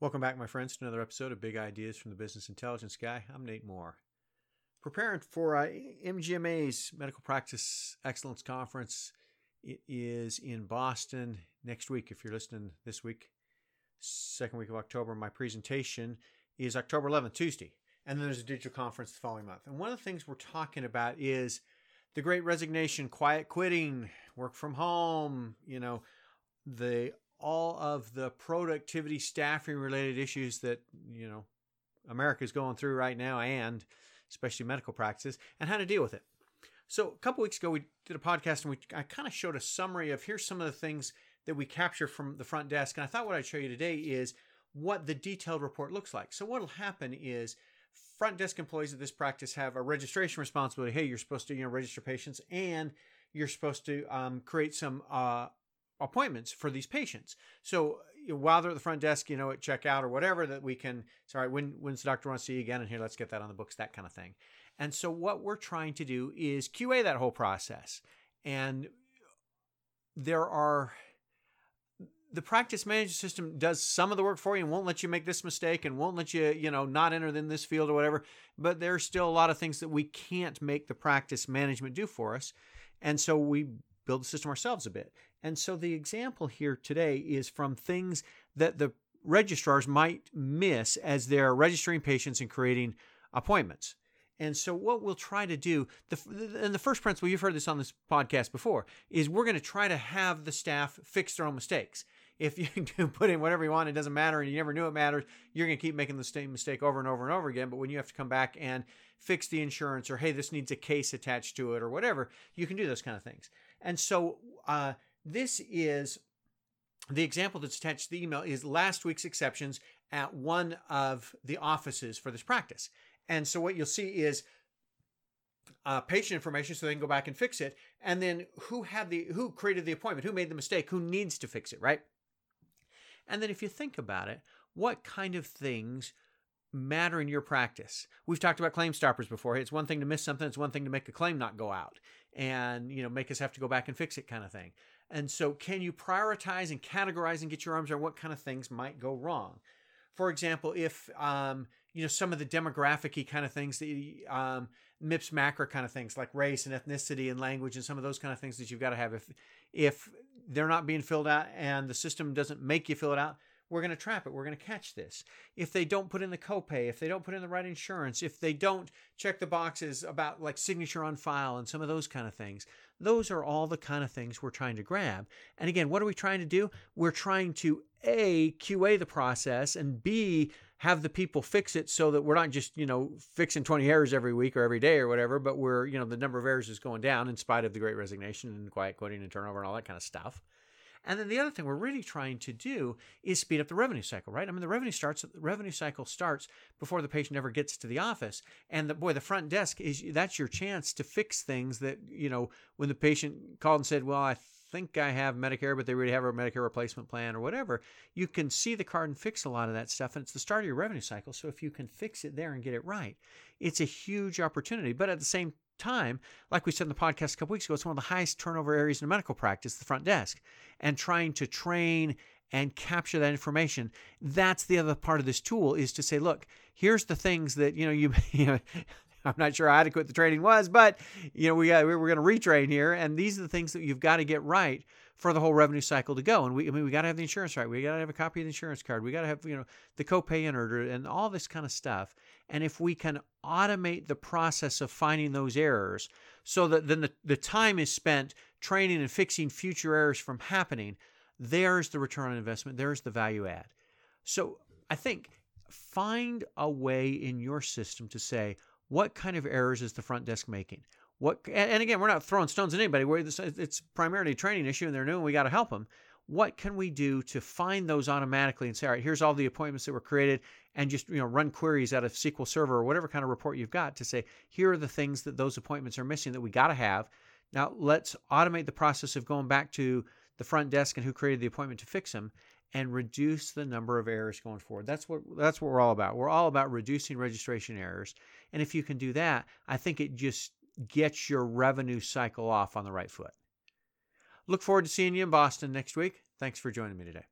Welcome back, my friends, to another episode of Big Ideas from the Business Intelligence Guy. I'm Nate Moore. Preparing for uh, MGMA's Medical Practice Excellence Conference. It is in Boston next week. If you're listening this week, second week of October, my presentation is October 11th, Tuesday. And then there's a digital conference the following month. And one of the things we're talking about is the great resignation, quiet quitting, work from home, you know, the all of the productivity staffing related issues that you know America's going through right now and especially medical practices and how to deal with it. So a couple weeks ago we did a podcast and we I kind of showed a summary of here's some of the things that we capture from the front desk and I thought what I'd show you today is what the detailed report looks like. So what'll happen is front desk employees of this practice have a registration responsibility. Hey, you're supposed to you know register patients and you're supposed to um, create some uh, appointments for these patients. So you know, while they're at the front desk, you know, at checkout or whatever, that we can, sorry, when when's the doctor want to see you again? And here, let's get that on the books, that kind of thing. And so what we're trying to do is QA that whole process. And there are the practice management system does some of the work for you and won't let you make this mistake and won't let you, you know, not enter in this field or whatever. But there's still a lot of things that we can't make the practice management do for us. And so we build the system ourselves a bit. And so the example here today is from things that the registrars might miss as they're registering patients and creating appointments. And so, what we'll try to do, the, and the first principle, you've heard this on this podcast before, is we're going to try to have the staff fix their own mistakes. If you can put in whatever you want, it doesn't matter, and you never knew it matters, you're going to keep making the same mistake over and over and over again. But when you have to come back and fix the insurance, or hey, this needs a case attached to it, or whatever, you can do those kind of things. And so, uh, this is the example that's attached to the email is last week's exceptions at one of the offices for this practice. And so what you'll see is uh, patient information so they can go back and fix it. And then who had the who created the appointment, who made the mistake, who needs to fix it, right? And then if you think about it, what kind of things matter in your practice? We've talked about claim stoppers before. It's one thing to miss something, it's one thing to make a claim not go out and you know make us have to go back and fix it kind of thing. And so, can you prioritize and categorize and get your arms around what kind of things might go wrong? For example, if um, you know some of the demographic kind of things, the um, MIPS MACRA kind of things, like race and ethnicity and language and some of those kind of things that you've got to have. If if they're not being filled out and the system doesn't make you fill it out, we're going to trap it. We're going to catch this. If they don't put in the copay, if they don't put in the right insurance, if they don't check the boxes about like signature on file and some of those kind of things, those are all the kind of things we're trying to grab. And again, what are we trying to do? We're trying to A, QA the process, and B, have the people fix it so that we're not just, you know, fixing 20 errors every week or every day or whatever, but we're, you know, the number of errors is going down in spite of the great resignation and quiet quitting and turnover and all that kind of stuff. And then the other thing we're really trying to do is speed up the revenue cycle, right? I mean, the revenue starts, the revenue cycle starts before the patient ever gets to the office. And the boy, the front desk is that's your chance to fix things that, you know, when the patient called and said, well, I think I have Medicare, but they already have a Medicare replacement plan or whatever, you can see the card and fix a lot of that stuff. And it's the start of your revenue cycle. So if you can fix it there and get it right, it's a huge opportunity. But at the same time, like we said in the podcast a couple weeks ago, it's one of the highest turnover areas in a medical practice, the front desk, and trying to train and capture that information. That's the other part of this tool is to say, look, here's the things that you know you. you know, I'm not sure how adequate the training was, but you know we got we're going to retrain here, and these are the things that you've got to get right for the whole revenue cycle to go. And we, I mean, we got to have the insurance right. We got to have a copy of the insurance card. We got to have, you know, the copay order and all this kind of stuff. And if we can automate the process of finding those errors so that then the, the time is spent training and fixing future errors from happening, there's the return on investment. There's the value add. So I think find a way in your system to say, what kind of errors is the front desk making? What and again, we're not throwing stones at anybody. it's primarily a training issue, and they're new, and we got to help them. What can we do to find those automatically and say, all right, here's all the appointments that were created, and just you know run queries out of SQL Server or whatever kind of report you've got to say, here are the things that those appointments are missing that we got to have. Now let's automate the process of going back to the front desk and who created the appointment to fix them and reduce the number of errors going forward. That's what that's what we're all about. We're all about reducing registration errors. And if you can do that, I think it just get your revenue cycle off on the right foot. Look forward to seeing you in Boston next week. Thanks for joining me today.